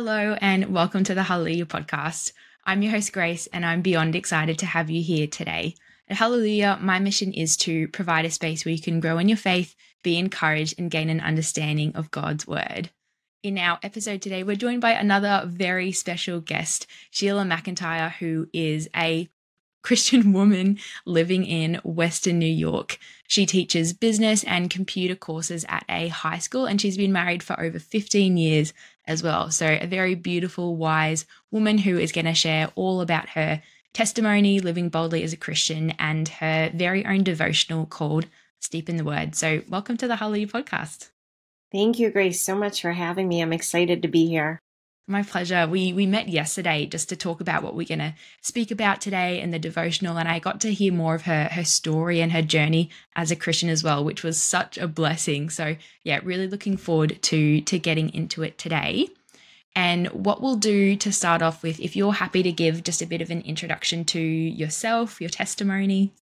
Hello, and welcome to the Hallelujah podcast. I'm your host, Grace, and I'm beyond excited to have you here today. At Hallelujah, my mission is to provide a space where you can grow in your faith, be encouraged, and gain an understanding of God's word. In our episode today, we're joined by another very special guest, Sheila McIntyre, who is a Christian woman living in Western New York. She teaches business and computer courses at a high school, and she's been married for over 15 years as well. So, a very beautiful, wise woman who is going to share all about her testimony, living boldly as a Christian, and her very own devotional called Steep in the Word. So, welcome to the Hallelujah podcast. Thank you, Grace, so much for having me. I'm excited to be here. My pleasure. We we met yesterday just to talk about what we're going to speak about today in the devotional and I got to hear more of her her story and her journey as a Christian as well, which was such a blessing. So, yeah, really looking forward to to getting into it today. And what we'll do to start off with if you're happy to give just a bit of an introduction to yourself, your testimony.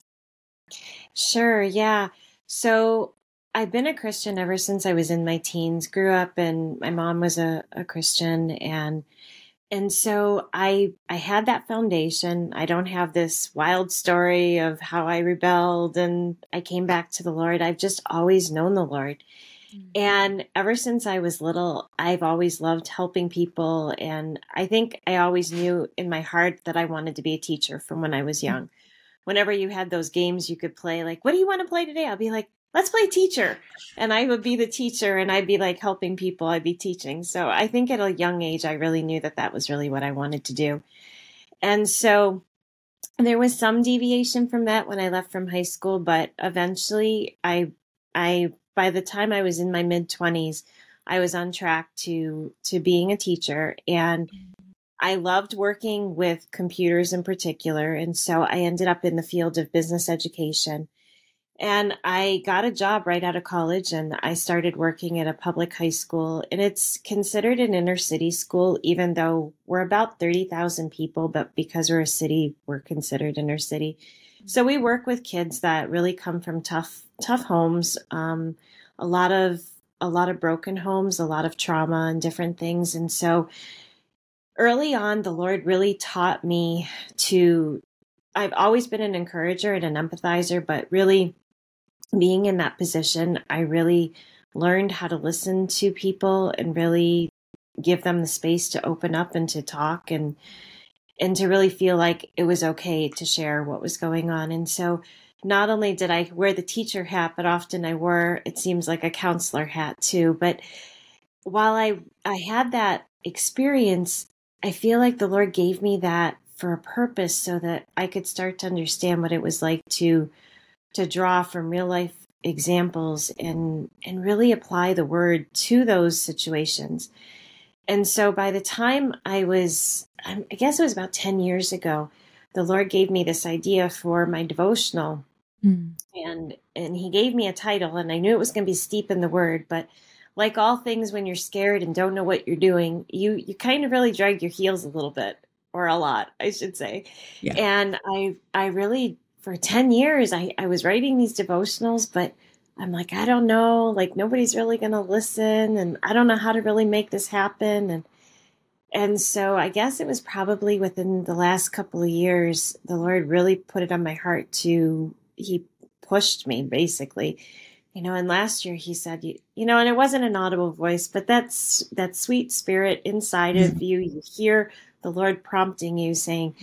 Sure, yeah. So, I've been a Christian ever since I was in my teens. Grew up and my mom was a, a Christian and and so I I had that foundation. I don't have this wild story of how I rebelled and I came back to the Lord. I've just always known the Lord. Mm-hmm. And ever since I was little, I've always loved helping people and I think I always knew in my heart that I wanted to be a teacher from when I was young. Mm-hmm. Whenever you had those games you could play like, "What do you want to play today?" I'll be like, let's play teacher. And I would be the teacher and I'd be like helping people, I'd be teaching. So I think at a young age, I really knew that that was really what I wanted to do. And so there was some deviation from that when I left from high school, but eventually I, I, by the time I was in my mid twenties, I was on track to, to being a teacher and I loved working with computers in particular. And so I ended up in the field of business education. And I got a job right out of college and I started working at a public high school. And it's considered an inner city school, even though we're about 30,000 people, but because we're a city, we're considered inner city. So we work with kids that really come from tough, tough homes. Um, a lot of, a lot of broken homes, a lot of trauma and different things. And so early on, the Lord really taught me to I've always been an encourager and an empathizer, but really being in that position, I really learned how to listen to people and really give them the space to open up and to talk and and to really feel like it was okay to share what was going on. And so not only did I wear the teacher hat, but often I wore it seems like a counselor hat too. But while I I had that experience, I feel like the Lord gave me that for a purpose so that I could start to understand what it was like to to draw from real life examples and and really apply the word to those situations. And so by the time I was I guess it was about 10 years ago, the Lord gave me this idea for my devotional. Mm. And and he gave me a title and I knew it was going to be steep in the word, but like all things when you're scared and don't know what you're doing, you you kind of really drag your heels a little bit or a lot, I should say. Yeah. And I I really for 10 years I, I was writing these devotionals, but I'm like, I don't know, like nobody's really going to listen and I don't know how to really make this happen. And, and so I guess it was probably within the last couple of years, the Lord really put it on my heart to, he pushed me basically, you know, and last year he said, you, you know, and it wasn't an audible voice, but that's that sweet spirit inside of mm-hmm. you. You hear the Lord prompting you saying,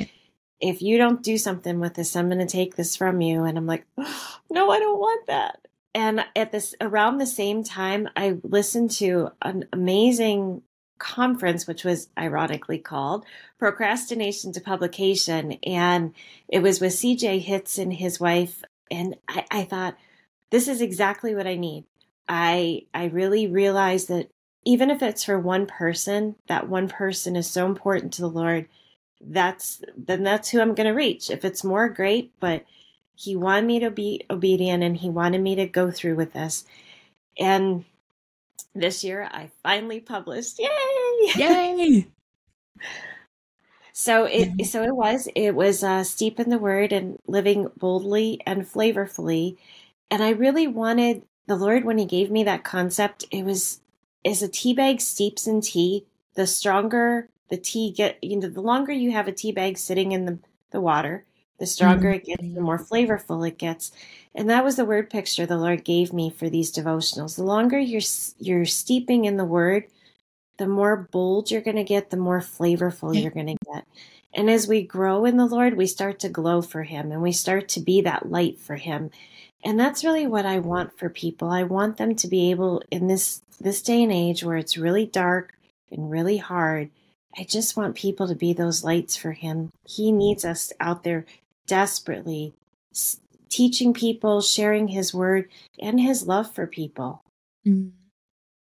if you don't do something with this, I'm going to take this from you. And I'm like, no, I don't want that. And at this, around the same time, I listened to an amazing conference, which was ironically called Procrastination to Publication. And it was with CJ Hitz and his wife. And I, I thought, this is exactly what I need. I, I really realized that even if it's for one person, that one person is so important to the Lord that's then that's who I'm going to reach. If it's more, great. But he wanted me to be obedient, and he wanted me to go through with this. And this year, I finally published. Yay! Yay! so it so it was it was uh, steep in the word and living boldly and flavorfully, and I really wanted the Lord when He gave me that concept. It was is a tea bag steeps in tea the stronger the tea get you know the longer you have a tea bag sitting in the, the water the stronger mm-hmm. it gets the mm-hmm. more flavorful it gets. And that was the word picture the lord gave me for these devotionals. The longer you're you're steeping in the word the more bold you're going to get the more flavorful you're going to get. And as we grow in the lord we start to glow for him and we start to be that light for him. And that's really what i want for people. I want them to be able in this this day and age where it's really dark and really hard I just want people to be those lights for him. He needs us out there desperately teaching people, sharing his word and his love for people. Mm.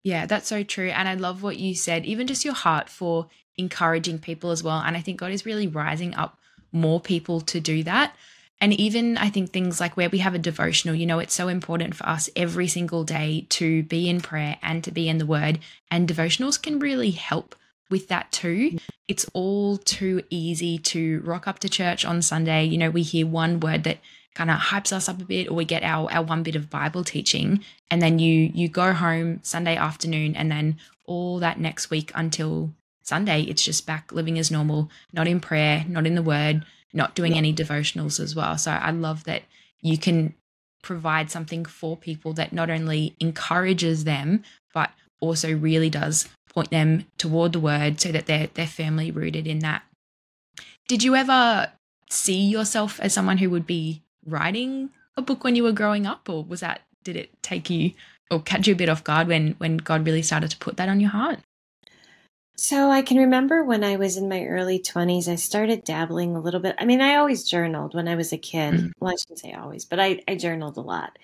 Yeah, that's so true. And I love what you said, even just your heart for encouraging people as well. And I think God is really rising up more people to do that. And even I think things like where we have a devotional, you know, it's so important for us every single day to be in prayer and to be in the word. And devotionals can really help with that too. It's all too easy to rock up to church on Sunday. You know, we hear one word that kind of hypes us up a bit or we get our, our one bit of Bible teaching and then you you go home Sunday afternoon and then all that next week until Sunday it's just back living as normal, not in prayer, not in the word, not doing any devotionals as well. So I love that you can provide something for people that not only encourages them but also really does point them toward the word so that they're they're firmly rooted in that. Did you ever see yourself as someone who would be writing a book when you were growing up or was that did it take you or catch you a bit off guard when when God really started to put that on your heart? So I can remember when I was in my early 20s, I started dabbling a little bit. I mean, I always journaled when I was a kid. Mm-hmm. Well, I shouldn't say always, but I, I journaled a lot.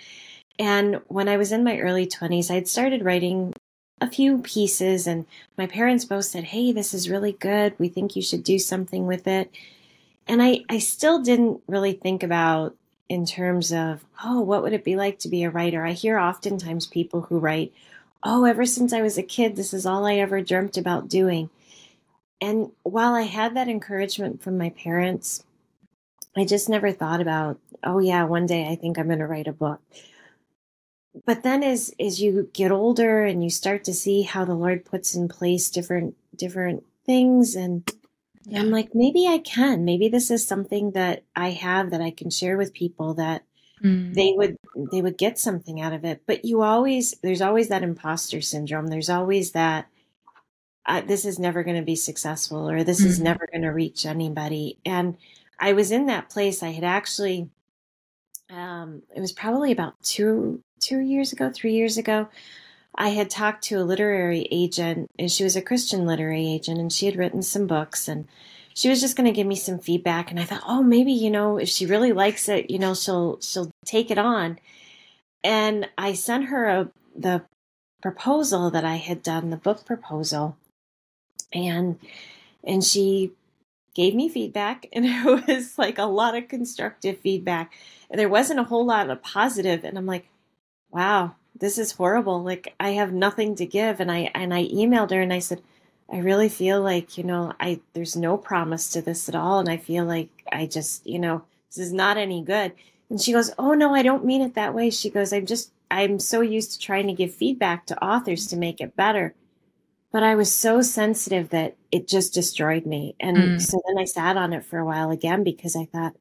And when I was in my early 20s, I'd started writing a few pieces and my parents both said, "Hey, this is really good. We think you should do something with it." And I I still didn't really think about in terms of, "Oh, what would it be like to be a writer?" I hear oftentimes people who write, "Oh, ever since I was a kid, this is all I ever dreamt about doing." And while I had that encouragement from my parents, I just never thought about, "Oh yeah, one day I think I'm going to write a book." But then as as you get older and you start to see how the lord puts in place different different things and yeah. i'm like maybe i can maybe this is something that i have that i can share with people that mm. they would they would get something out of it but you always there's always that imposter syndrome there's always that uh, this is never going to be successful or this mm. is never going to reach anybody and i was in that place i had actually um, it was probably about two two years ago, three years ago. I had talked to a literary agent, and she was a Christian literary agent, and she had written some books, and she was just going to give me some feedback. And I thought, oh, maybe you know, if she really likes it, you know, she'll she'll take it on. And I sent her a the proposal that I had done, the book proposal, and and she gave me feedback, and it was like a lot of constructive feedback there wasn't a whole lot of positive and i'm like wow this is horrible. Like i have nothing to give. And i and i emailed her and i said i really feel like you know i there's no promise to this at all. And i feel like i just you know this is not any good. And she goes oh no i don't mean it that way. She goes i'm just i'm so used to trying to give feedback to authors to make it better. But i was so sensitive that it just destroyed me. And mm. so then i sat on it for a while again because i thought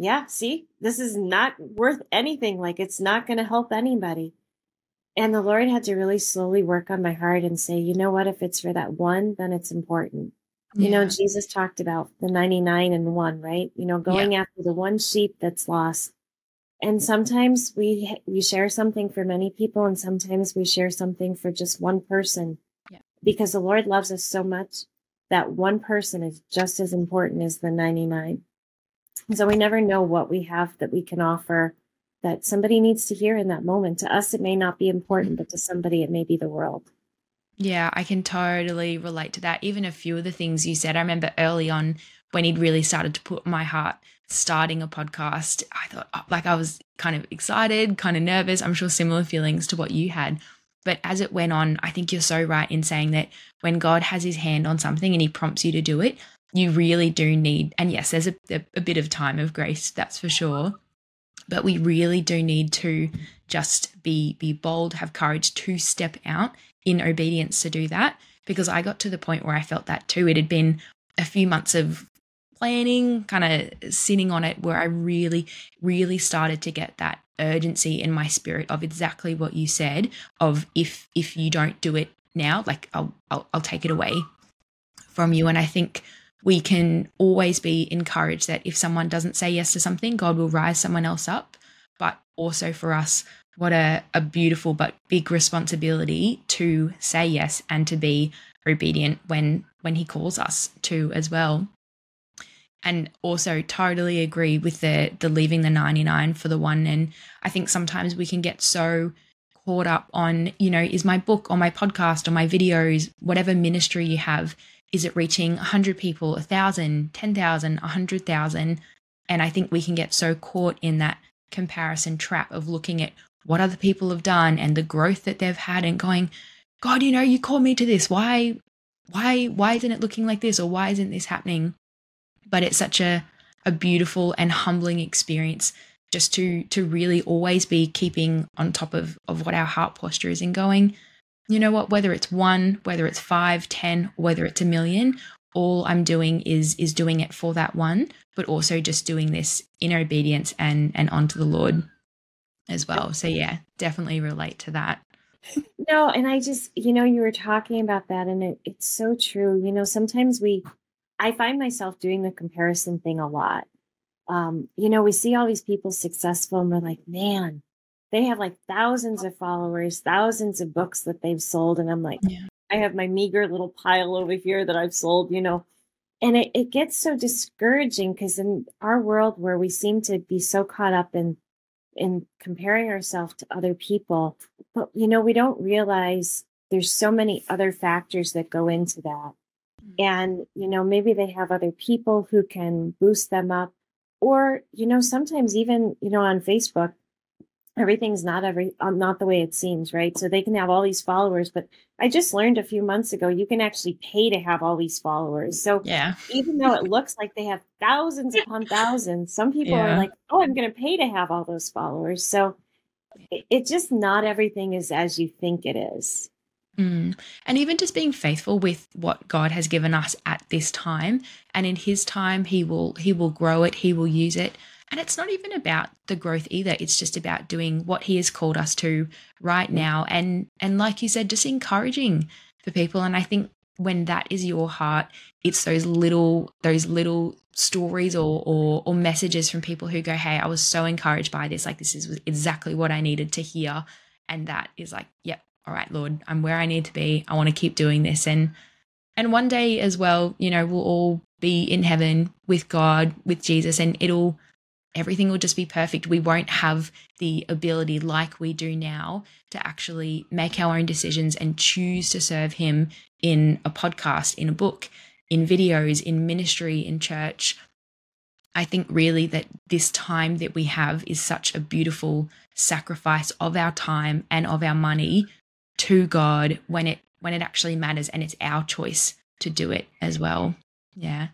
yeah, see, this is not worth anything. Like it's not going to help anybody. And the Lord had to really slowly work on my heart and say, you know what? If it's for that one, then it's important. Yeah. You know, Jesus talked about the 99 and one, right? You know, going yeah. after the one sheep that's lost. And sometimes we we share something for many people and sometimes we share something for just one person. Yeah. Because the Lord loves us so much that one person is just as important as the 99. So we never know what we have that we can offer that somebody needs to hear in that moment. To us, it may not be important, but to somebody, it may be the world. Yeah, I can totally relate to that. Even a few of the things you said, I remember early on when he'd really started to put my heart starting a podcast, I thought, oh, like, I was kind of excited, kind of nervous. I'm sure similar feelings to what you had. But as it went on, I think you're so right in saying that when God has his hand on something and he prompts you to do it, you really do need, and yes, there's a, a, a bit of time of grace, that's for sure. but we really do need to just be be bold, have courage to step out in obedience to do that because I got to the point where I felt that too. It had been a few months of planning, kind of sitting on it, where I really, really started to get that urgency in my spirit of exactly what you said of if if you don't do it now like I'll, I'll I'll take it away from you and I think we can always be encouraged that if someone doesn't say yes to something God will rise someone else up. But also for us what a, a beautiful but big responsibility to say yes and to be obedient when when he calls us to as well. And also totally agree with the the leaving the 99 for the one. And i think sometimes we can get so caught up on you know is my book or my podcast or my videos whatever ministry you have is it reaching 100 people 1000 10000 100000 and i think we can get so caught in that comparison trap of looking at what other people have done and the growth that they've had and going god you know you called me to this. Why why why isn't it looking like this? Or why isn't this happening? But it's such a a beautiful and humbling experience just to to really always be keeping on top of of what our heart posture is and going you know what whether it's one whether it's five ten whether it's a million all i'm doing is is doing it for that one but also just doing this in obedience and and onto the lord as well. So yeah definitely relate to that. No and i just you know you were talking about that and it, it's so true. You know sometimes we I find myself doing the comparison thing a lot. Um, you know, we see all these people successful and we're like, man, they have like thousands of followers, thousands of books that they've sold. And I'm like, yeah. I have my meager little pile over here that I've sold, you know. And it, it gets so discouraging because in our world where we seem to be so caught up in in comparing ourselves to other people, but you know, we don't realize there's so many other factors that go into that mm. and you know maybe they have other people who can boost them up or you know sometimes even you know on facebook everything's not every um, not the way it seems right? So they can have all these followers but i just learned a few months ago you can actually pay to have all these followers. So yeah. even though it looks like they have thousands upon thousands some people yeah. are like oh i'm going to pay to have all those followers. So it, it just not everything is as you think it is. Mm. And even just being faithful with what God has given us at this time, and in His time, He will He will grow it, He will use it, and it's not even about the growth either. It's just about doing what He has called us to right now, and and like you said, just encouraging for people. And I think when that is your heart, it's those little those little stories or, or or messages from people who go, "Hey, I was so encouraged by this. Like this is exactly what I needed to hear." And that is like, yep, all right, Lord, I'm where I need to be. I want to keep doing this. And and one day as well, you know, we'll all be in heaven with God, with Jesus, and it'll everything will just be perfect. We won't have the ability like we do now to actually make our own decisions and choose to serve him in a podcast, in a book, in videos, in ministry, in church. I think really that this time that we have is such a beautiful sacrifice of our time and of our money to God when it when it actually matters and it's our choice to do it as well. Yeah.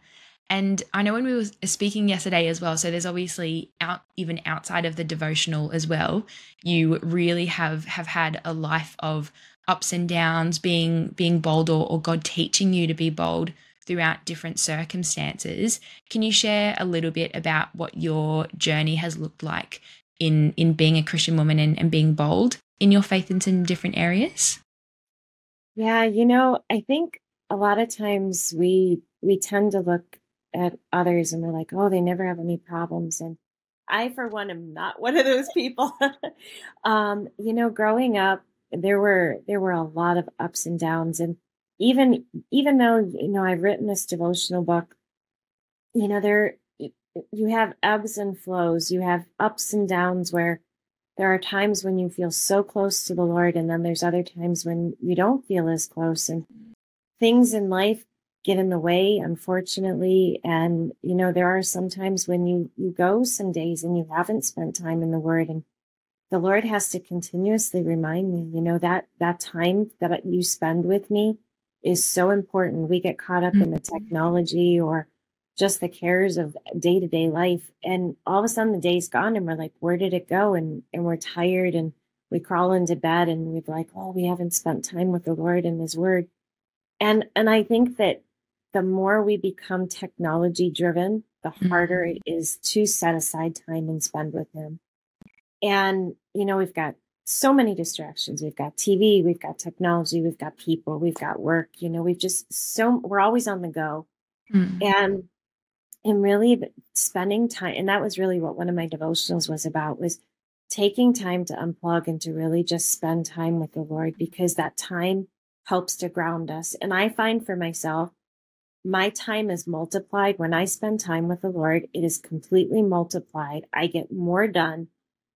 And I know when we were speaking yesterday as well, so there's obviously out even outside of the devotional as well, you really have have had a life of ups and downs, being being bold or, or God teaching you to be bold throughout different circumstances. Can you share a little bit about what your journey has looked like in in being a Christian woman and, and being bold in your faith in some different areas? Yeah, you know, I think a lot of times we we tend to look at others and we're like, oh, they never have any problems. And I, for one, am not one of those people. um, you know, growing up, there were there were a lot of ups and downs, and even even though you know I've written this devotional book, you know, there you have ebbs and flows, you have ups and downs where there are times when you feel so close to the Lord, and then there's other times when you don't feel as close, and things in life get in the way, unfortunately. And you know, there are some times when you you go some days and you haven't spent time in the Word, and the Lord has to continuously remind me, you know, that that time that you spend with me is so important. We get caught up mm-hmm. in the mm-hmm. technology or just the cares of day to day life. And all of a sudden the day's gone and we're like, where did it go? And and we're tired and we crawl into bed and we're like, oh, we haven't spent time with the Lord and his word. And and I think that the more we become technology driven, the harder mm-hmm. it is to set aside time and spend with him. And, you know, we've got so many distractions. We've got TV, we've got technology, we've got people, we've got work, you know, we've just so we're always on the go. Mm-hmm. And and really spending time and that was really what one of my devotionals was about was taking time to unplug and to really just spend time with the Lord because that time helps to ground us. And I find for myself, my time is multiplied when I spend time with the Lord. It is completely multiplied. I get more done.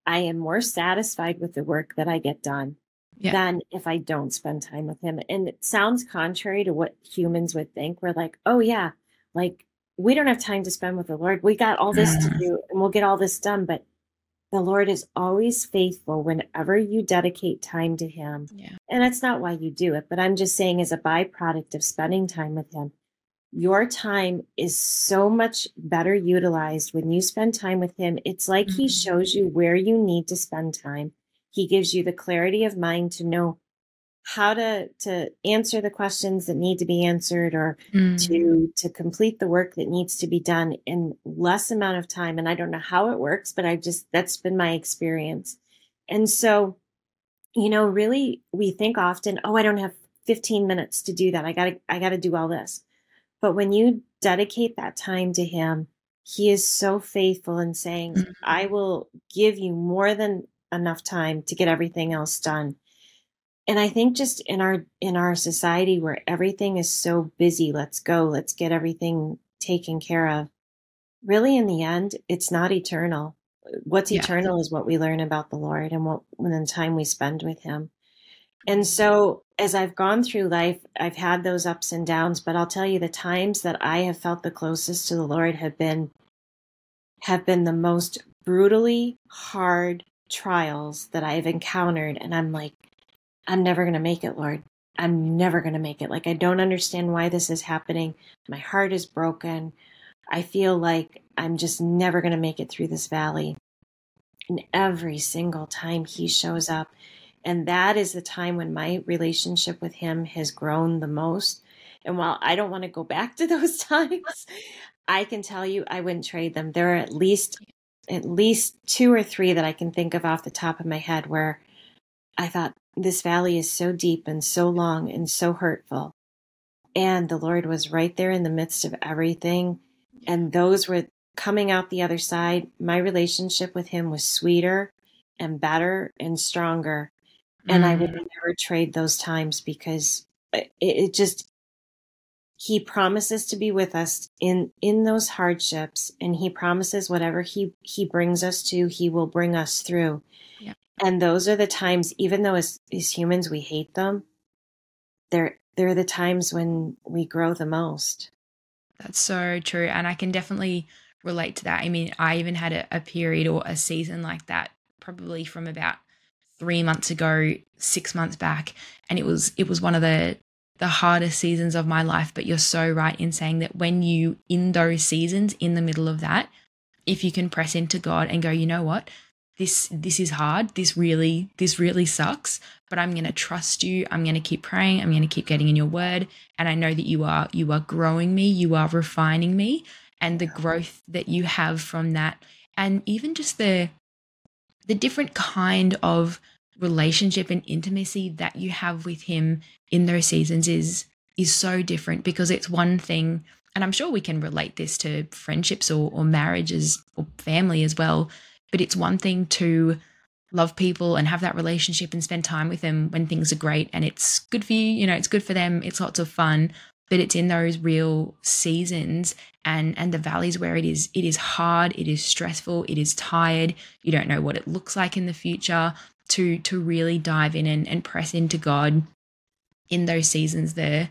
I am more satisfied with the work that I get done yeah. than if I don't spend time with Him. And it sounds contrary to what humans would think. We're like, oh, yeah, like we don't have time to spend with the Lord. We got all this to mm. do and we'll get all this done. But the Lord is always faithful whenever you dedicate time to Him. Yeah. And that's not why you do it, but I'm just saying, as a byproduct of spending time with Him, your time is so much better utilized when you spend time with Him. It's like mm-hmm. He shows you where you need to spend time. He gives you the clarity of mind to know how to to answer the questions that need to be answered or mm. to to complete the work that needs to be done in less amount of time and i don't know how it works but i just that's been my experience and so you know really we think often oh i don't have 15 minutes to do that i gotta i gotta do all this but when you dedicate that time to him he is so faithful in saying mm-hmm. i will give you more than enough time to get everything else done and i think just in our in our society where everything is so busy let's go let's get everything taken care of really in the end it's not eternal what's yeah. eternal is what we learn about the lord and what when the time we spend with him and so as i've gone through life i've had those ups and downs but i'll tell you the times that i have felt the closest to the lord have been have been the most brutally hard trials that i've encountered and i'm like I'm never going to make it, Lord. I'm never going to make it. Like, I don't understand why this is happening. My heart is broken. I feel like I'm just never going to make it through this valley. And every single time he shows up, and that is the time when my relationship with him has grown the most. And while I don't want to go back to those times, I can tell you I wouldn't trade them. There are at least at least two or three that I can think of off the top of my head where I thought, this valley is so deep and so long and so hurtful. And the Lord was right there in the midst of everything. And those were coming out the other side. My relationship with Him was sweeter and better and stronger. And mm. I would mm. never trade those times because it, it just, he promises to be with us in in those hardships and he promises whatever he he brings us to he will bring us through and those are the times even though as, as humans we hate them they're they're the times when we grow the most that's so true and i can definitely relate to that i mean i even had a, a period or a season like that probably from about three months ago six months back and it was it was one of the the hardest seasons of my life. But you're so right in saying that when you in those seasons in the middle of that if you can press into god and go you know what? This this is hard. This really this really sucks but i'm going to trust you. I'm going to keep praying. I'm going to keep getting in your word. And i know that you are you are growing me. You are refining me. And the growth that you have from that and even just the the different kind of relationship and intimacy that you have with him in those seasons is is so different because it's one thing and i'm sure we can relate this to friendships or, or marriages or family as well but it's one thing to love people and have that relationship and spend time with them when things are great and it's good for you, you know, it's good for them, it's lots of fun. But it's in those real seasons and and the valleys where it is it is hard, it is stressful, it is tired, you don't know what it looks like in the future to to really dive in and, and press into God in those seasons there.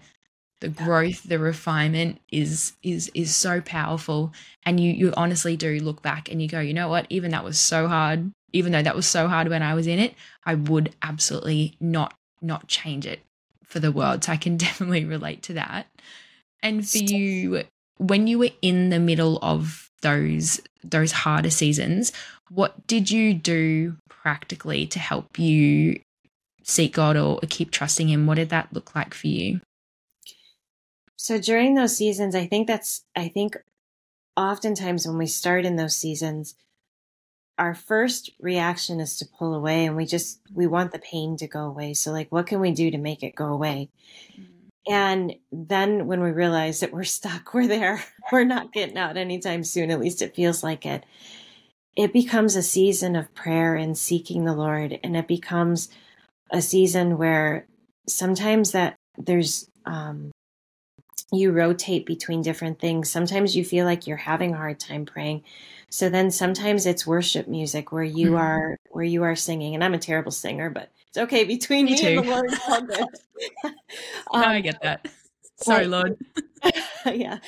The growth the refinement is is is so powerful. And you you honestly do look back and you go you know what? Even that was so hard even though that was so hard when i was in it i would absolutely not not change it for the world. So i can definitely relate to that. And for you when you were in the middle of those those harder seasons, what did you do practically to help you seek God or keep trusting Him? What did that look like for you? So during those seasons, I think that's, I think oftentimes when we start in those seasons, our first reaction is to pull away and we just, we want the pain to go away. So, like, what can we do to make it go away? Mm-hmm. And then when we realize that we're stuck, we're there, we're not getting out anytime soon, at least it feels like it. It becomes a season of prayer and seeking the Lord. And it becomes a season where sometimes that there's, um, you rotate between different things. Sometimes you feel like you're having a hard time praying. So then sometimes it's worship music where you mm-hmm. are where you are singing. And I'm a terrible singer, but it's okay between me, me and the Lord. um, no, I get that. Sorry, but, Lord. yeah.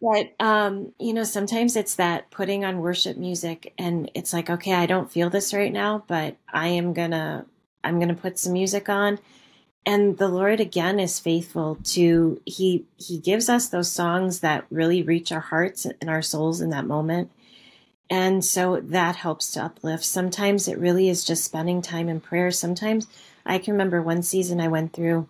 But um, you know, sometimes it's that putting on worship music and it's like, okay, I don't feel this right now, but I am gonna I'm gonna put some music on and the lord again is faithful to he he gives us those songs that really reach our hearts and our souls in that moment and so that helps to uplift. Sometimes it really is just spending time in prayer. Sometimes i can remember one season i went through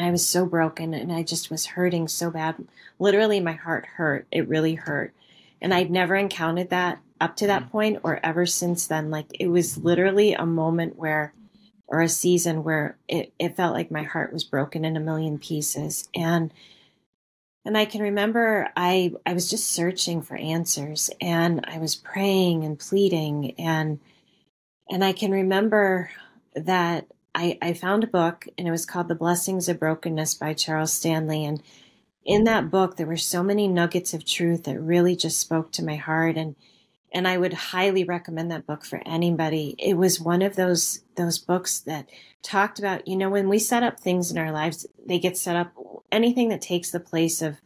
i was so broken and i just was hurting so bad. Literally my heart hurt. It really hurt. And i'd never encountered that up to that mm. point or ever since then. Like it was literally a moment where or a season where it, it felt like my heart was broken in a million pieces. And and I can remember I I was just searching for answers and I was praying and pleading and and I can remember that I, I found a book and it was called The Blessings of Brokenness by Charles Stanley. And in that book, there were so many nuggets of truth that really just spoke to my heart. And and I would highly recommend that book for anybody. It was one of those those books that talked about, you know, when we set up things in our lives, they get set up anything that takes the place of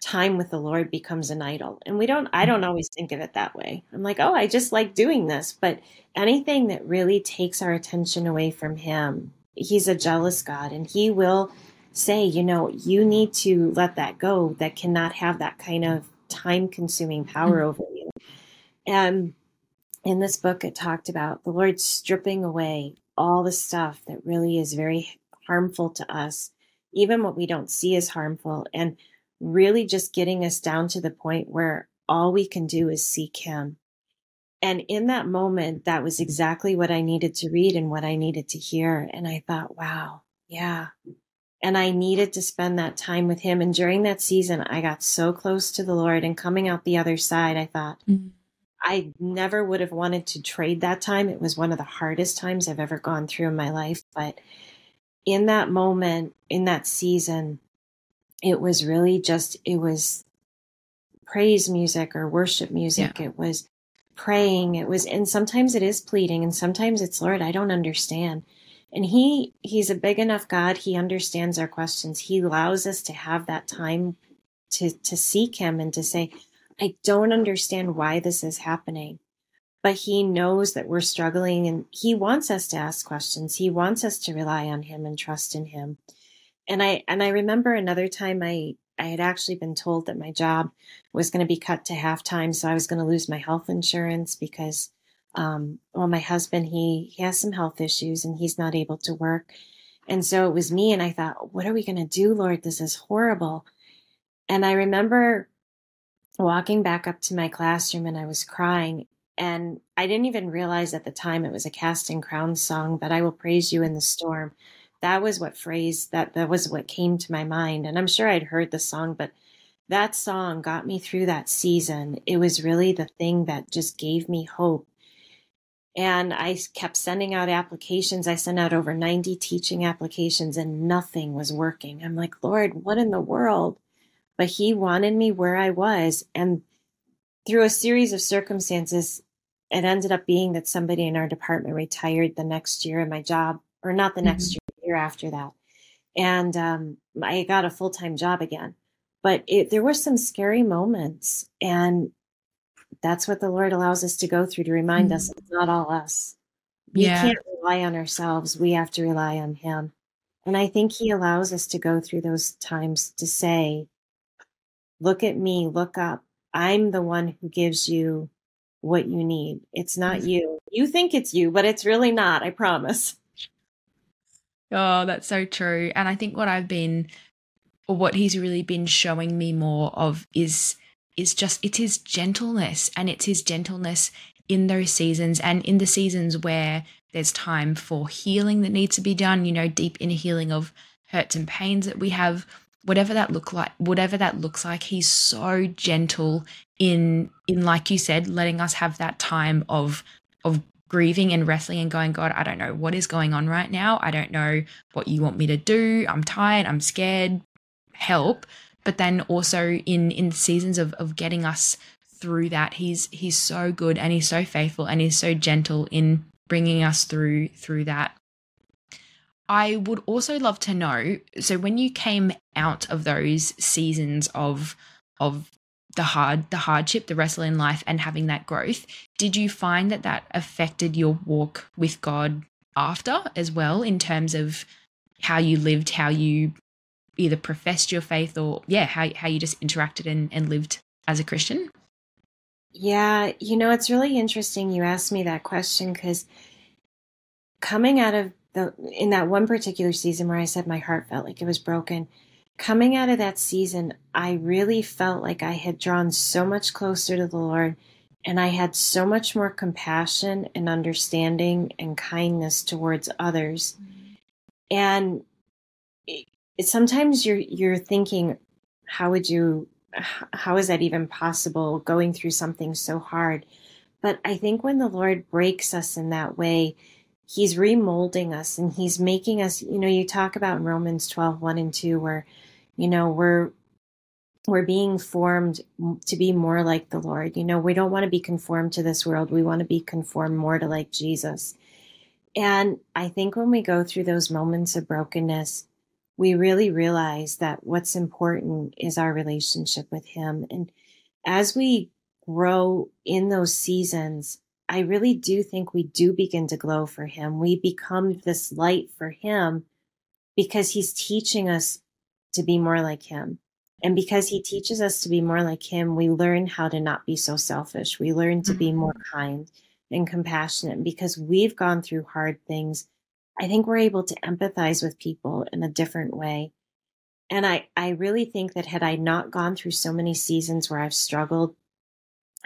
time with the Lord becomes an idol. And we don't I don't always think of it that way. I'm like, "Oh, I just like doing this." But anything that really takes our attention away from him, he's a jealous God and he will say, you know, you need to let that go that cannot have that kind of time consuming power mm-hmm. over. And in this book, it talked about the Lord stripping away all the stuff that really is very harmful to us, even what we don't see as harmful, and really just getting us down to the point where all we can do is seek Him. And in that moment, that was exactly what I needed to read and what I needed to hear. And I thought, wow, yeah. And I needed to spend that time with Him. And during that season, I got so close to the Lord. And coming out the other side, I thought, mm-hmm I never would have wanted to trade that time. It was one of the hardest times I've ever gone through in my life. But in that moment, in that season, it was really just, it was praise music or worship music. Yeah. It was praying. It was, and sometimes it is pleading and sometimes it's, Lord, I don't understand. And he, he's a big enough God. He understands our questions. He allows us to have that time to, to seek him and to say, I don't understand why this is happening. But he knows that we're struggling and he wants us to ask questions. He wants us to rely on him and trust in him. And I and I remember another time I I had actually been told that my job was going to be cut to half time, so I was going to lose my health insurance because um, well, my husband he he has some health issues and he's not able to work, and so it was me. And I thought, what are we going to do, Lord? This is horrible. And I remember walking back up to my classroom and I was crying. And I didn't even realize at the time it was a casting crowns song, but I will praise you in the storm. That was what phrase that that was what came to my mind. And I'm sure I'd heard the song, but that song got me through that season. It was really the thing that just gave me hope. And I kept sending out applications. I sent out over 90 teaching applications and nothing was working. I'm like, Lord, what in the world? But he wanted me where I was. And through a series of circumstances, it ended up being that somebody in our department retired the next year in my job, or not the mm-hmm. next year, year after that. And um, I got a full time job again. But it, there were some scary moments. And that's what the Lord allows us to go through to remind mm-hmm. us it's not all us. We yeah. can't rely on ourselves. We have to rely on Him. And I think He allows us to go through those times to say, look at me, look up. I'm the one who gives you what you need. It's not mm-hmm. you. You think it's you, but it's really not, I promise. Oh, that's so true. And I think what I've been or what he's really been showing me more of is is just it's his gentleness and it's his gentleness in those seasons and in the seasons where there's time for healing that needs to be done, you know, deep inner healing of hurts and pains that we have, whatever that look like, whatever that looks like, he's so gentle in in like you said, letting us have that time of of grieving and wrestling and going, God, I don't know what is going on right now. I don't know what you want me to do. I'm tired. I'm scared. Help. But then also in in seasons of of getting us through that, he's he's so good and he's so faithful and he's so gentle in bringing us through through that. I would also love to know. So when you came out of those seasons of of the hard the hardship the wrestling life and having that growth did you find that that affected your walk with god after as well in terms of how you lived how you either professed your faith or yeah how, how you just interacted and, and lived as a christian yeah you know it's really interesting you asked me that question because coming out of the in that one particular season where i said my heart felt like it was broken coming out of that season, I really felt like I had drawn so much closer to the Lord and I had so much more compassion and understanding and kindness towards others. Mm-hmm. And it, it, sometimes you're you're thinking, how would you how is that even possible going through something so hard? But I think when the Lord breaks us in that way, he's remolding us and he's making us you know you talk about in romans 12 1 and 2 where you know we're we're being formed to be more like the lord. You know we don't want to be conformed to this world. We want to be conformed more to like jesus. And i think when we go through those moments of brokenness we really realize that what's important is our relationship with him. And as we grow in those seasons I really do think we do begin to glow for him. We become this light for him because he's teaching us to be more like him. And because he teaches us to be more like him, we learn how to not be so selfish. We learn to be more mm-hmm. kind and compassionate. And because we've gone through hard things, I think we're able to empathize with people in a different way. And I, I really think that had I not gone through so many seasons where I've struggled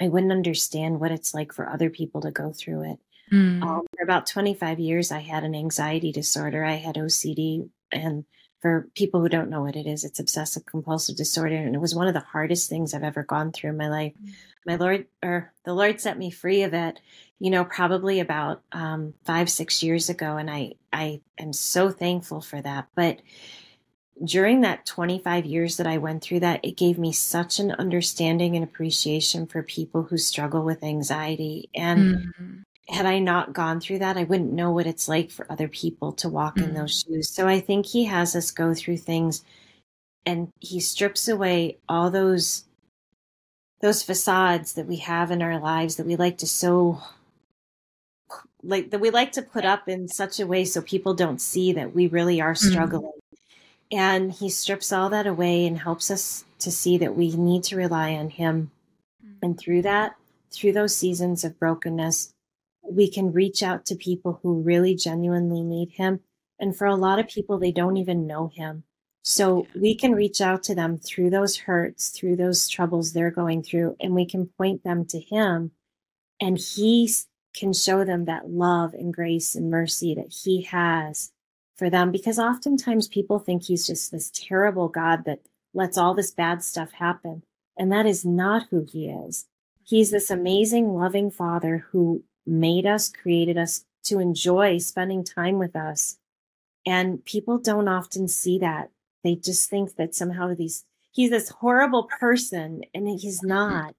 I wouldn't understand what it's like for other people to go through it. Mm. Um, for about 25 years, I had an anxiety disorder. I had OCD. And for people who don't know what it is, it's obsessive compulsive disorder. And it was one of the hardest things I've ever gone through in my life. Mm. My Lord, or the Lord set me free of it, you know, probably about um, five, six years ago. And I, I am so thankful for that. But during that 25 years that I went through that, it gave me such an understanding and appreciation for people who struggle with anxiety. And mm-hmm. had I not gone through that, I wouldn't know what it's like for other people to walk mm-hmm. in those mm. shoes. So I think he has us go through things and he strips away all those those facades that we have in our lives that we like to so like that we like to put up in such a way so people don't see that we really are mm. struggling mm-hmm. And he strips all that away and helps us to see that we need to rely on him. Mm-hmm. And through that, through those seasons of brokenness, we can reach out to people who really genuinely need him. And for a lot of people, they don't even know him. So we can reach out to them through those hurts, through those troubles they're going through, and we can point them to him. And he can show them that love and grace and mercy that he has for them because oftentimes people think he's just this terrible God that lets all this bad stuff happen. And that is not who he is. He's this amazing, loving father who made us, created us to enjoy spending time with us. And people don't often see that. They just think that somehow these, he's this horrible person and he's not.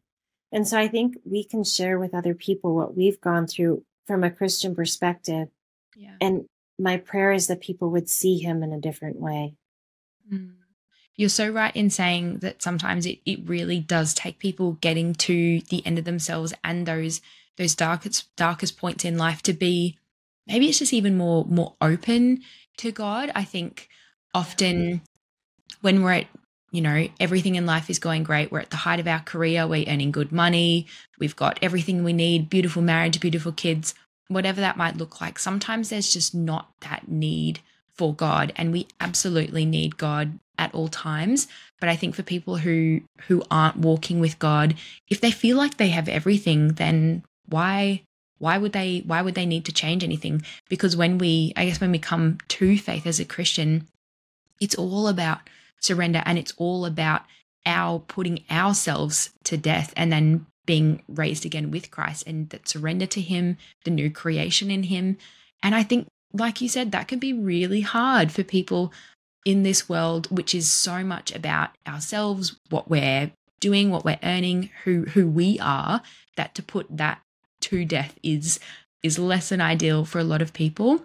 And so I think we can share with other people what we've gone through from a Christian perspective. Yeah. And my prayer is that people would see him in a different way. Mm. You're so right in saying that sometimes it, it really does take people getting to the end of themselves and those those darkest darkest points in life to be maybe it's just even more more open to God. I think often when we're at you know, everything in life is going great. We're at the height of our career, we're earning good money, we've got everything we need beautiful marriage, beautiful kids, whatever that might look like. Sometimes there's just not that need for God, and we absolutely need God at all times but i think for people who who aren't walking with god if they feel like they have everything then why why would they why would they need to change anything because when we i guess when we come to faith as a christian it's all about surrender and it's all about our putting ourselves to death and then being raised again with Christ and that surrender to him the new creation in him. And i think like you said that can be really hard for people in this world which is so much about ourselves what we're doing what we're earning who who we are that to put that to death is is less than ideal for a lot of people.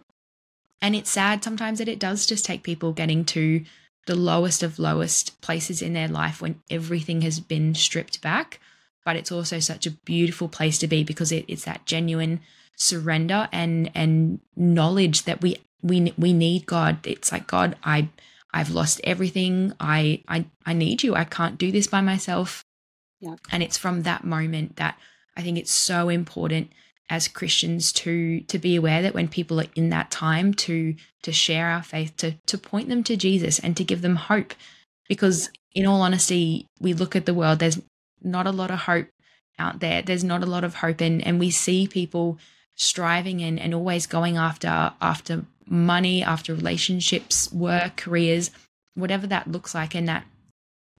And it's sad sometimes that it does just take people getting to the lowest of lowest places in their life when everything has been stripped back but it's also such a beautiful place to be because it, it's that genuine surrender and and knowledge that we we we need God. It's like God, I I've lost everything. I I I need you. I can't do this by myself. Yeah. And it's from that moment that I think it's so important as Christians to to be aware that when people are in that time to to share our faith to to point them to Jesus and to give them hope because in all honesty we look at the world there's not a lot of hope out there there's not a lot of hope and and we see people striving and and always going after after money, after relationships, work, careers, whatever that looks like, and that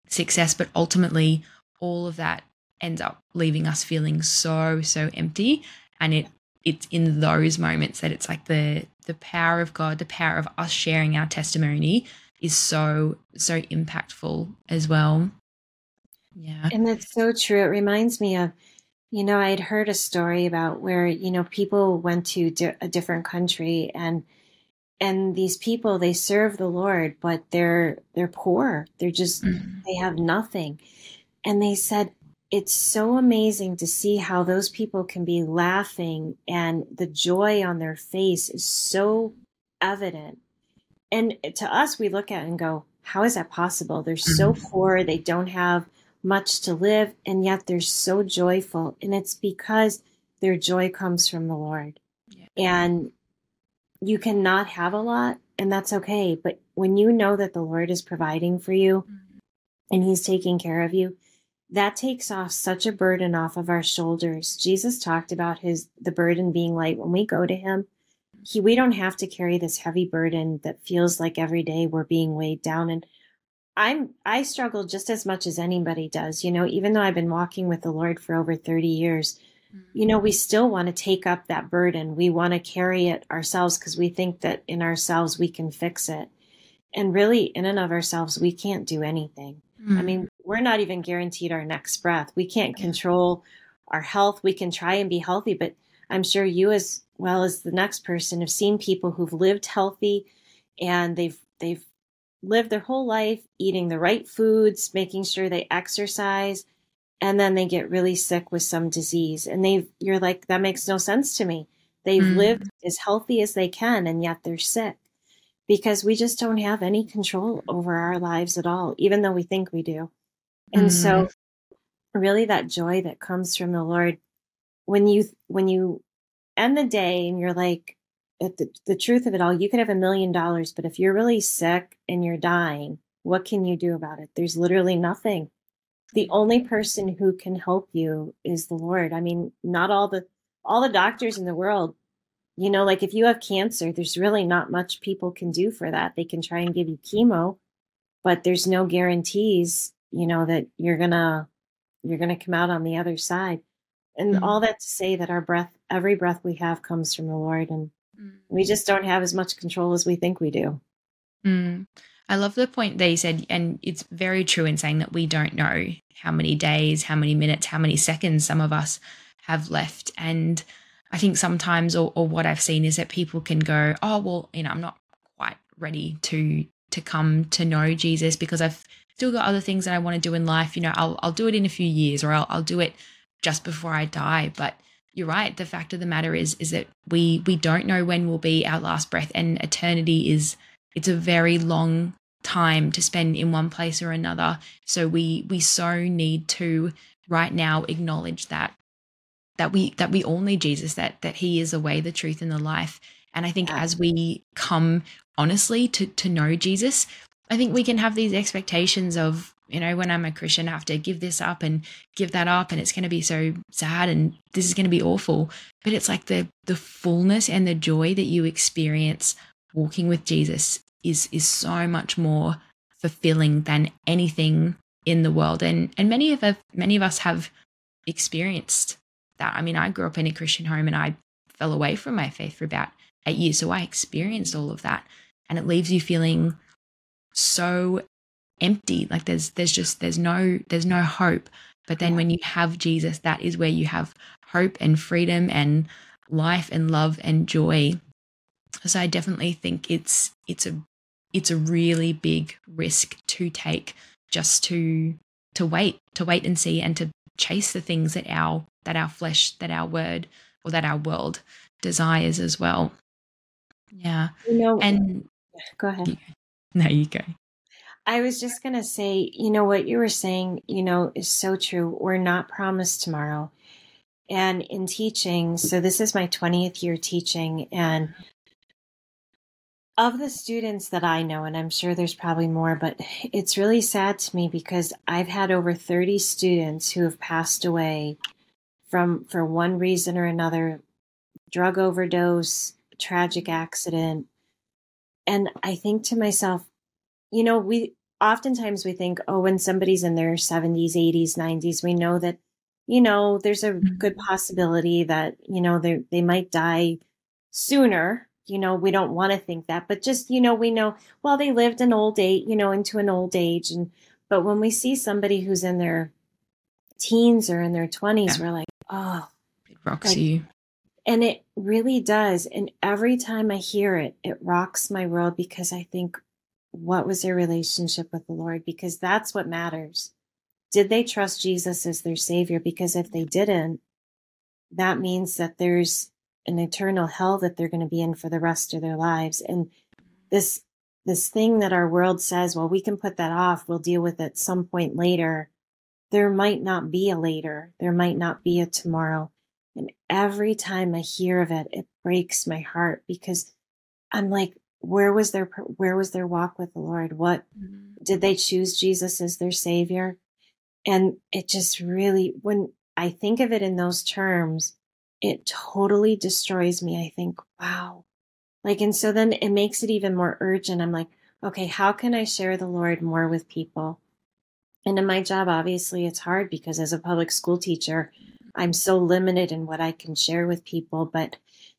success. But ultimately, all of that ends up leaving us feeling so, so empty. And it it's in those moments that it's like the the power of God, the power of us sharing our testimony is so, so impactful as well. Yeah. And that's so true. It reminds me of, you know, I had heard a story about where, you know, people went to di- a different country and and these people they serve the lord but they're they're poor they're just mm-hmm. they have nothing and they said it's so amazing to see how those people can be laughing and the joy on their face is so evident and to us we look at it and go how is that possible they're so mm-hmm. poor they don't have much to live and yet they're so joyful and it's because their joy comes from the lord yeah. and you cannot have a lot and that's okay. But when you know that the Lord is providing for you mm-hmm. and he's taking care of you, that takes off such a burden off of our shoulders. Jesus talked about his the burden being light when we go to him. He we don't have to carry this heavy burden that feels like every day we're being weighed down and I'm I struggle just as much as anybody does. You know, even though I've been walking with the Lord for over 30 years, you know, we still want to take up that burden. We want to carry it ourselves because we think that in ourselves we can fix it. And really, in and of ourselves, we can't do anything. Mm. I mean, we're not even guaranteed our next breath. We can't control our health. We can try and be healthy, but I'm sure you, as well as the next person, have seen people who've lived healthy and they've they've lived their whole life eating the right foods, making sure they exercise, and then they get really sick with some disease and they you're like that makes no sense to me they've mm. lived as healthy as they can and yet they're sick because we just don't have any control over our lives at all even though we think we do and mm. so really that joy that comes from the lord when you when you end the day and you're like the, the truth of it all you could have a million dollars but if you're really sick and you're dying what can you do about it there's literally nothing the only person who can help you is the Lord. I mean, not all the all the doctors in the world, you know, like if you have cancer, there's really not much people can do for that. They can try and give you chemo, but there's no guarantees, you know, that you're going to you're going to come out on the other side. And mm-hmm. all that to say that our breath, every breath we have comes from the Lord and mm-hmm. we just don't have as much control as we think we do. Mm. I love the point that you said, and it's very true in saying that we don't know how many days, how many minutes, how many seconds some of us have left. And I think sometimes, or, or what I've seen is that people can go, oh, well, you know, I'm not quite ready to to come to know Jesus because I've still got other things that I want to do in life. You know, I'll I'll do it in a few years, or I'll I'll do it just before I die. But you're right. The fact of the matter is, is that we we don't know when will be our last breath, and eternity is it's a very long time to spend in one place or another. So we we so need to right now acknowledge that that we that we all need Jesus, that that He is the way, the truth, and the life. And I think yeah. as we come honestly to to know Jesus, I think we can have these expectations of you know when I'm a Christian, I have to give this up and give that up, and it's going to be so sad, and this is going to be awful. But it's like the the fullness and the joy that you experience walking with Jesus is is so much more fulfilling than anything in the world. And and many of us, many of us have experienced that. I mean i grew up in a christian home and i fell away from my faith for about 8 years. So i experienced all of that and it leaves you feeling so empty. Like there's there's just there's no there's no hope. But then when you have jesus that is where you have hope and freedom and life and love and joy. So i definitely think it's it's a it's a really big risk to take just to to wait to wait and see and to chase the things that our that our flesh that our word or that our world desires as well. Yeah. You know and go ahead. no you go i was just going to say you know what you were saying you know is so true. We're not promised tomorrow. And in teaching so this is my 20th year teaching and mm-hmm. of the students that I know, and I'm sure there's probably more, but it's really sad to me because I've had over 30 students who have passed away from for one reason or another, drug overdose, tragic accident. And I think to myself, you know, we oftentimes we think, oh, when somebody's in their 70s, 80s, 90s, we know that, you know, there's a mm-hmm. good possibility that, you know, they they might die sooner you know, we don't want to think that, but just, you know, we know, well, they lived an old age, you know, into an old age. And, but when we see somebody who's in their teens or in their 20s, yeah. we're like, oh, it rocks like, you. And it really does. And every time I hear it, it rocks my world because I think, what was their relationship with the Lord? Because that's what matters. Did they trust Jesus as their savior? Because if they didn't, that means that there's an eternal hell that they're going to be in for the rest of their lives. And this this thing that our world says, well, we can put that off, we'll deal with it some point later. There might not be a later. There might not be a tomorrow. And every time I hear of it, it breaks my heart because I'm like, where was their where was their walk with the Lord? What mm-hmm. did they choose Jesus as their savior? And it just really when I think of it in those terms, it totally destroys me. I think, wow. Like, and so then it makes it even more urgent. I'm like, okay, how can I share the Lord more with people? And in my job, obviously, it's hard because as a public school teacher, I'm so limited in what I can share with people. But,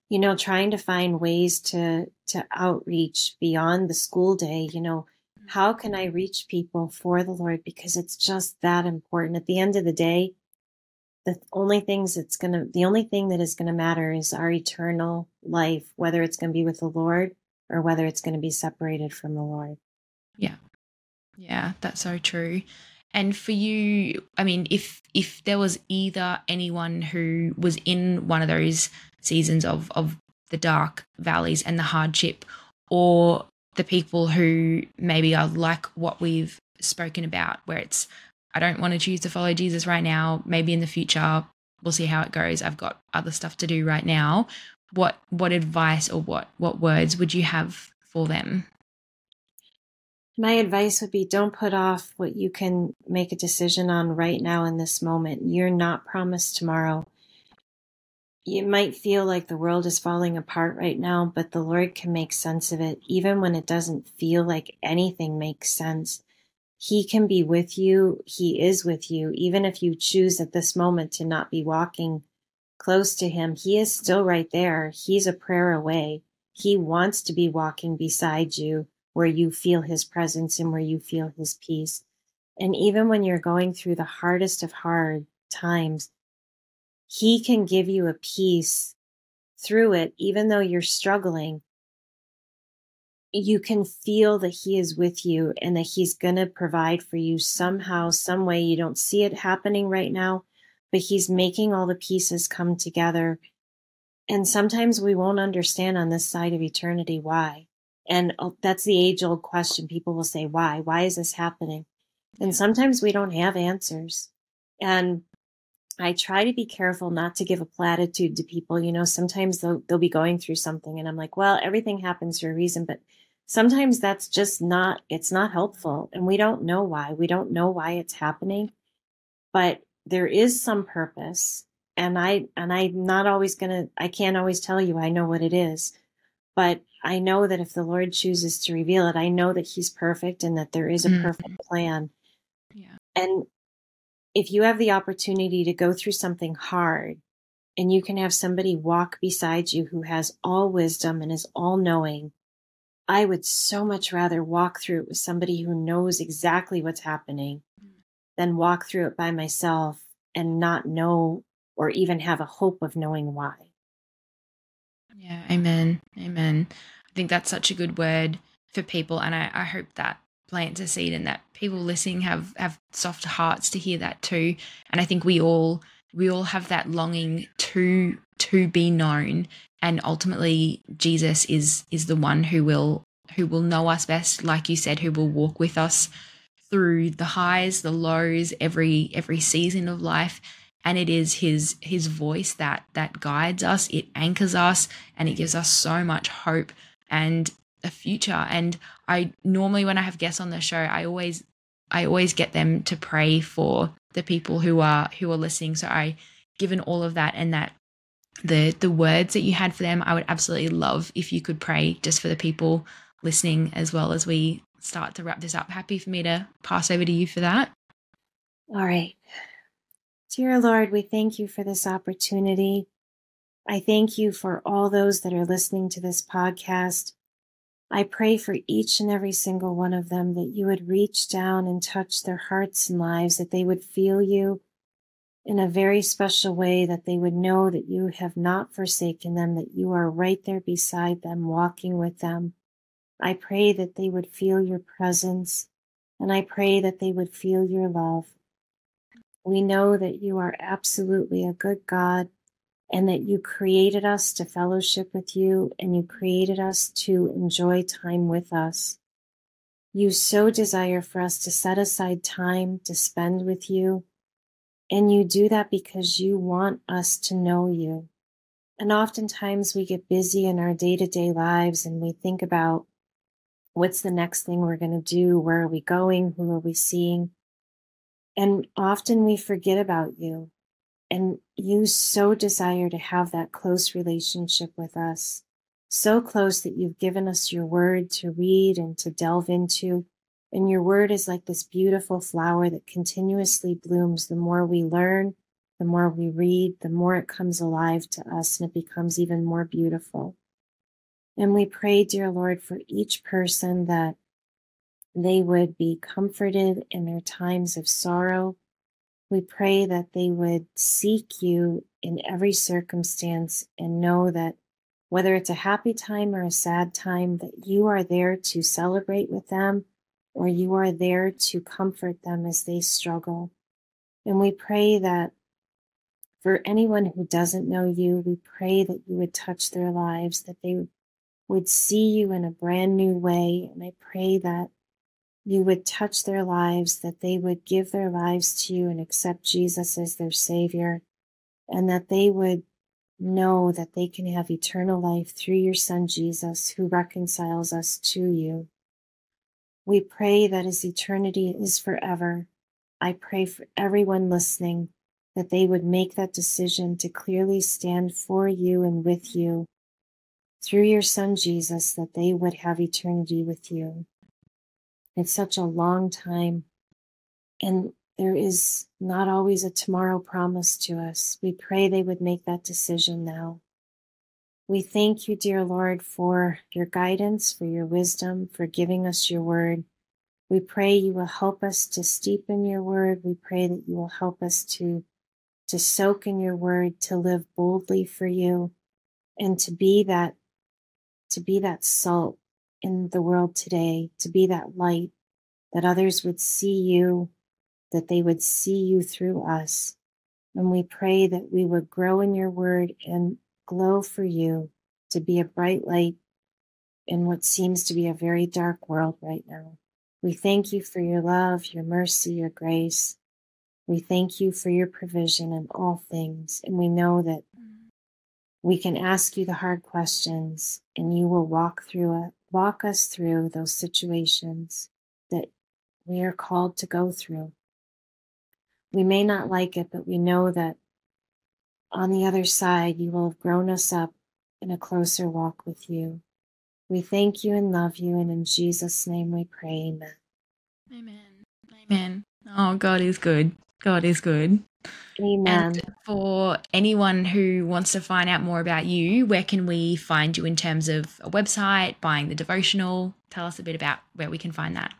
you know, trying to find ways to, to outreach beyond the school day, you know, how can I mm-hmm. reach people for the Lord? Because it's just that important. At the end of the day, the only things that's going to the only thing that is going to matter is our eternal life whether it's going to be with the lord or whether it's going to be separated from the lord yeah yeah that's so true and for you i mean if if there was either anyone who was in one of those seasons of of the dark valleys and the hardship or the people who maybe are like what we've spoken about where it's I don't want to choose to follow Jesus right now. Maybe in the future, we'll see how it goes. I've got other stuff to do right now. What what advice or what what words would you have for them? My advice would be don't put off what you can make a decision on right now in this moment. You're not promised tomorrow. It might feel like the world is falling apart right now, but the Lord can make sense of it, even when it doesn't feel like anything makes sense. He can be with you. He is with you. Even if you choose at this moment to not be walking close to Him, He is still right there. He's a prayer away. He wants to be walking beside you where you feel His presence and where you feel His peace. And even when you're going through the hardest of hard times, He can give you a peace through it, even though you're struggling you can feel that he is with you and that he's going to provide for you somehow, some way. You don't see it happening right now, but he's making all the pieces come together. And sometimes we won't understand on this side of eternity why. And uh, that's the age old question. People will say, why? Why is this happening? And sometimes we don't have answers. And I try to be careful not to give a platitude to people. You know, sometimes they'll, they'll be going through something and I'm like, well, everything happens for a reason, but sometimes that's just not, it's not helpful. And we don't know why. We don't know why it's happening, but there is some purpose. And I, and I'm not always going to, I can't always tell you I know what it is, but I know that if the Lord chooses to reveal it, I know that he's perfect and that there is a mm-hmm. perfect plan. Yeah. And if you have the opportunity to go through something hard and you can have somebody walk beside you who has all wisdom and is all knowing, I would so much rather walk through it with somebody who knows exactly what's happening than walk through it by myself and not know or even have a hope of knowing why. Yeah, amen. Amen. I think that's such a good word for people. And I, I hope that plants a seed and that people listening have have soft hearts to hear that too. And i think we all we all have that longing to to be known. And ultimately jesus is is the one who will who will know us best like you said who will walk with us through the highs the lows every every season of life. And it is his his voice that that guides us it anchors us and it gives us so much hope and a future. And I normally when I have guests on the show, I always I always get them to pray for the people who are who are listening. So I given all of that and that the the words that you had for them, I would absolutely love if you could pray just for the people listening as well as we start to wrap this up. Happy for me to pass over to you for that. All right. Dear Lord, we thank you for this opportunity. I thank you for all those that are listening to this podcast. I pray for each and every single one of them that you would reach down and touch their hearts and lives, that they would feel you in a very special way, that they would know that you have not forsaken them, that you are right there beside them, walking with them. I pray that they would feel your presence, and I pray that they would feel your love. We know that you are absolutely a good God and that you created us to fellowship with you and you created us to enjoy time with us. You so desire for us to set aside time to spend with you. And you do that because you want us to know you. And oftentimes we get busy in our day to day lives and we think about what's the next thing we're going to do? Where are we going? Who are we seeing? And often we forget about you and you so desire to have that close relationship with us, so close that you've given us your word to read and to delve into. And your word is like this beautiful flower that continuously blooms. The more we learn, the more we read, the more it comes alive to us and it becomes even more beautiful. And we pray, dear Lord, for each person that they would be comforted in their times of sorrow, we pray that they would seek you in every circumstance and know that whether it's a happy time or a sad time, that you are there to celebrate with them or you are there to comfort them as they struggle. And we pray that for anyone who doesn't know you, we pray that you would touch their lives, that they would see you in a brand new way. And I pray that you would touch their lives, that they would give their lives to you and accept Jesus as their Savior, and that they would know that they can have eternal life through your Son Jesus, who reconciles us to you. We pray that as eternity is forever, I pray for everyone listening that they would make that decision to clearly stand for you and with you through your Son Jesus, that they would have eternity with you. It's such a long time. And there is not always a tomorrow promised to us. We pray they would make that decision now. We thank you, dear Lord, for your guidance, for your wisdom, for giving us your word. We pray you will help us to steep in your word. We pray that you will help us to, to soak in your word, to live boldly for you, and to be that, to be that salt in the world today, to be that light, that others would see you, that they would see you through us. And we pray that we would grow in your word and glow for you to be a bright light in what seems to be a very dark world right now. We thank you for your love, your mercy, your grace. We thank you for your provision in all things. And we know that we can ask you the hard questions and you will walk through it, walk us through those situations that we are called to go through. We may not like it, but we know that on the other side, you will have grown us up in a closer walk with you. We thank you and love you, and in Jesus' name we pray. Amen. Amen. Amen. Oh, God is good. God is good. Amen. And for anyone who wants to find out more about you, where can we find you in terms of a website, buying the devotional? Tell us a bit about where we can find that.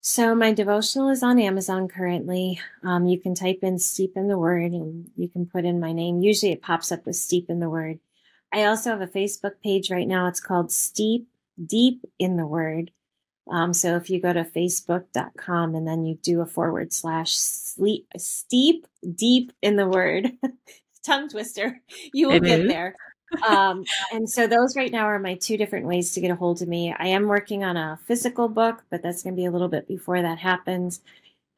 So, my devotional is on Amazon currently. Um, you can type in Steep in the Word and you can put in my name. Usually it pops up with Steep in the Word. I also have a Facebook page right now. It's called Steep Deep in the Word. Um, so if you go to facebook.com and then you do a forward slash sleep, steep deep in the word, tongue twister, you will it get is. there. um, and so those right now are my two different ways to get a hold of me. I am working on a physical book, but that's going to be a little bit before that happens.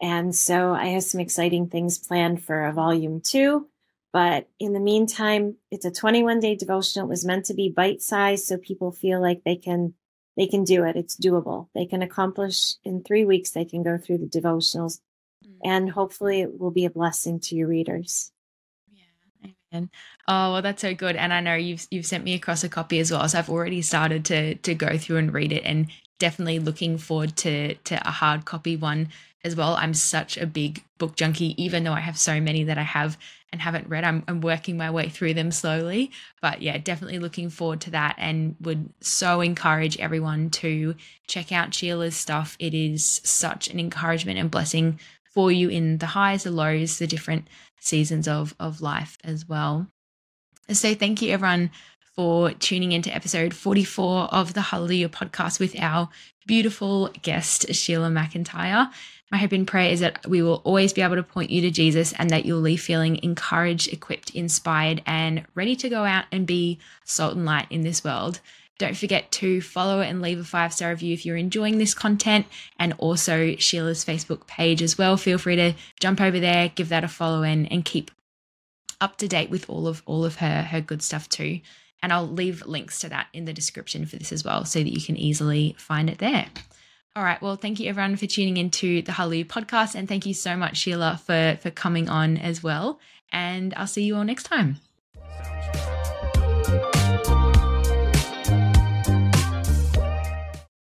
And so I have some exciting things planned for a volume two. But in the meantime, it's a 21 day devotional. It was meant to be bite sized so people feel like they can they can do it. It's doable. They can accomplish in three weeks, they can go through the devotionals, mm. and hopefully it will be a blessing to your readers. Yeah, amen. Oh well, that's so good. And I know you've you've sent me across a copy as well, so I've already started to to go through and read it, and definitely looking forward to to a hard copy one as well. I'm such a big book junkie, even though I have so many that I have and haven't read. I'm, I'm working my way through them slowly. But yeah, definitely looking forward to that and would so encourage everyone to check out Sheila's stuff. It is such an encouragement and blessing for you in the highs, the lows, the different seasons of, of life as well. So thank you everyone for tuning into episode 44 of the Hallelujah podcast with our beautiful guest, Sheila McIntyre. My hope and prayer is that we will always be able to point you to Jesus and that you'll leave feeling encouraged, equipped, inspired, and ready to go out and be salt and light in this world. Don't forget to follow and leave a five star review if you're enjoying this content, and also Sheila's Facebook page as well. Feel free to jump over there, give that a follow, and, and keep up to date with all of all of her her good stuff too. And I'll leave links to that in the description for this as well, so that you can easily find it there. All right. Well, thank you everyone for tuning into the Hallelujah podcast. And thank you so much, Sheila, for, for coming on as well. And I'll see you all next time.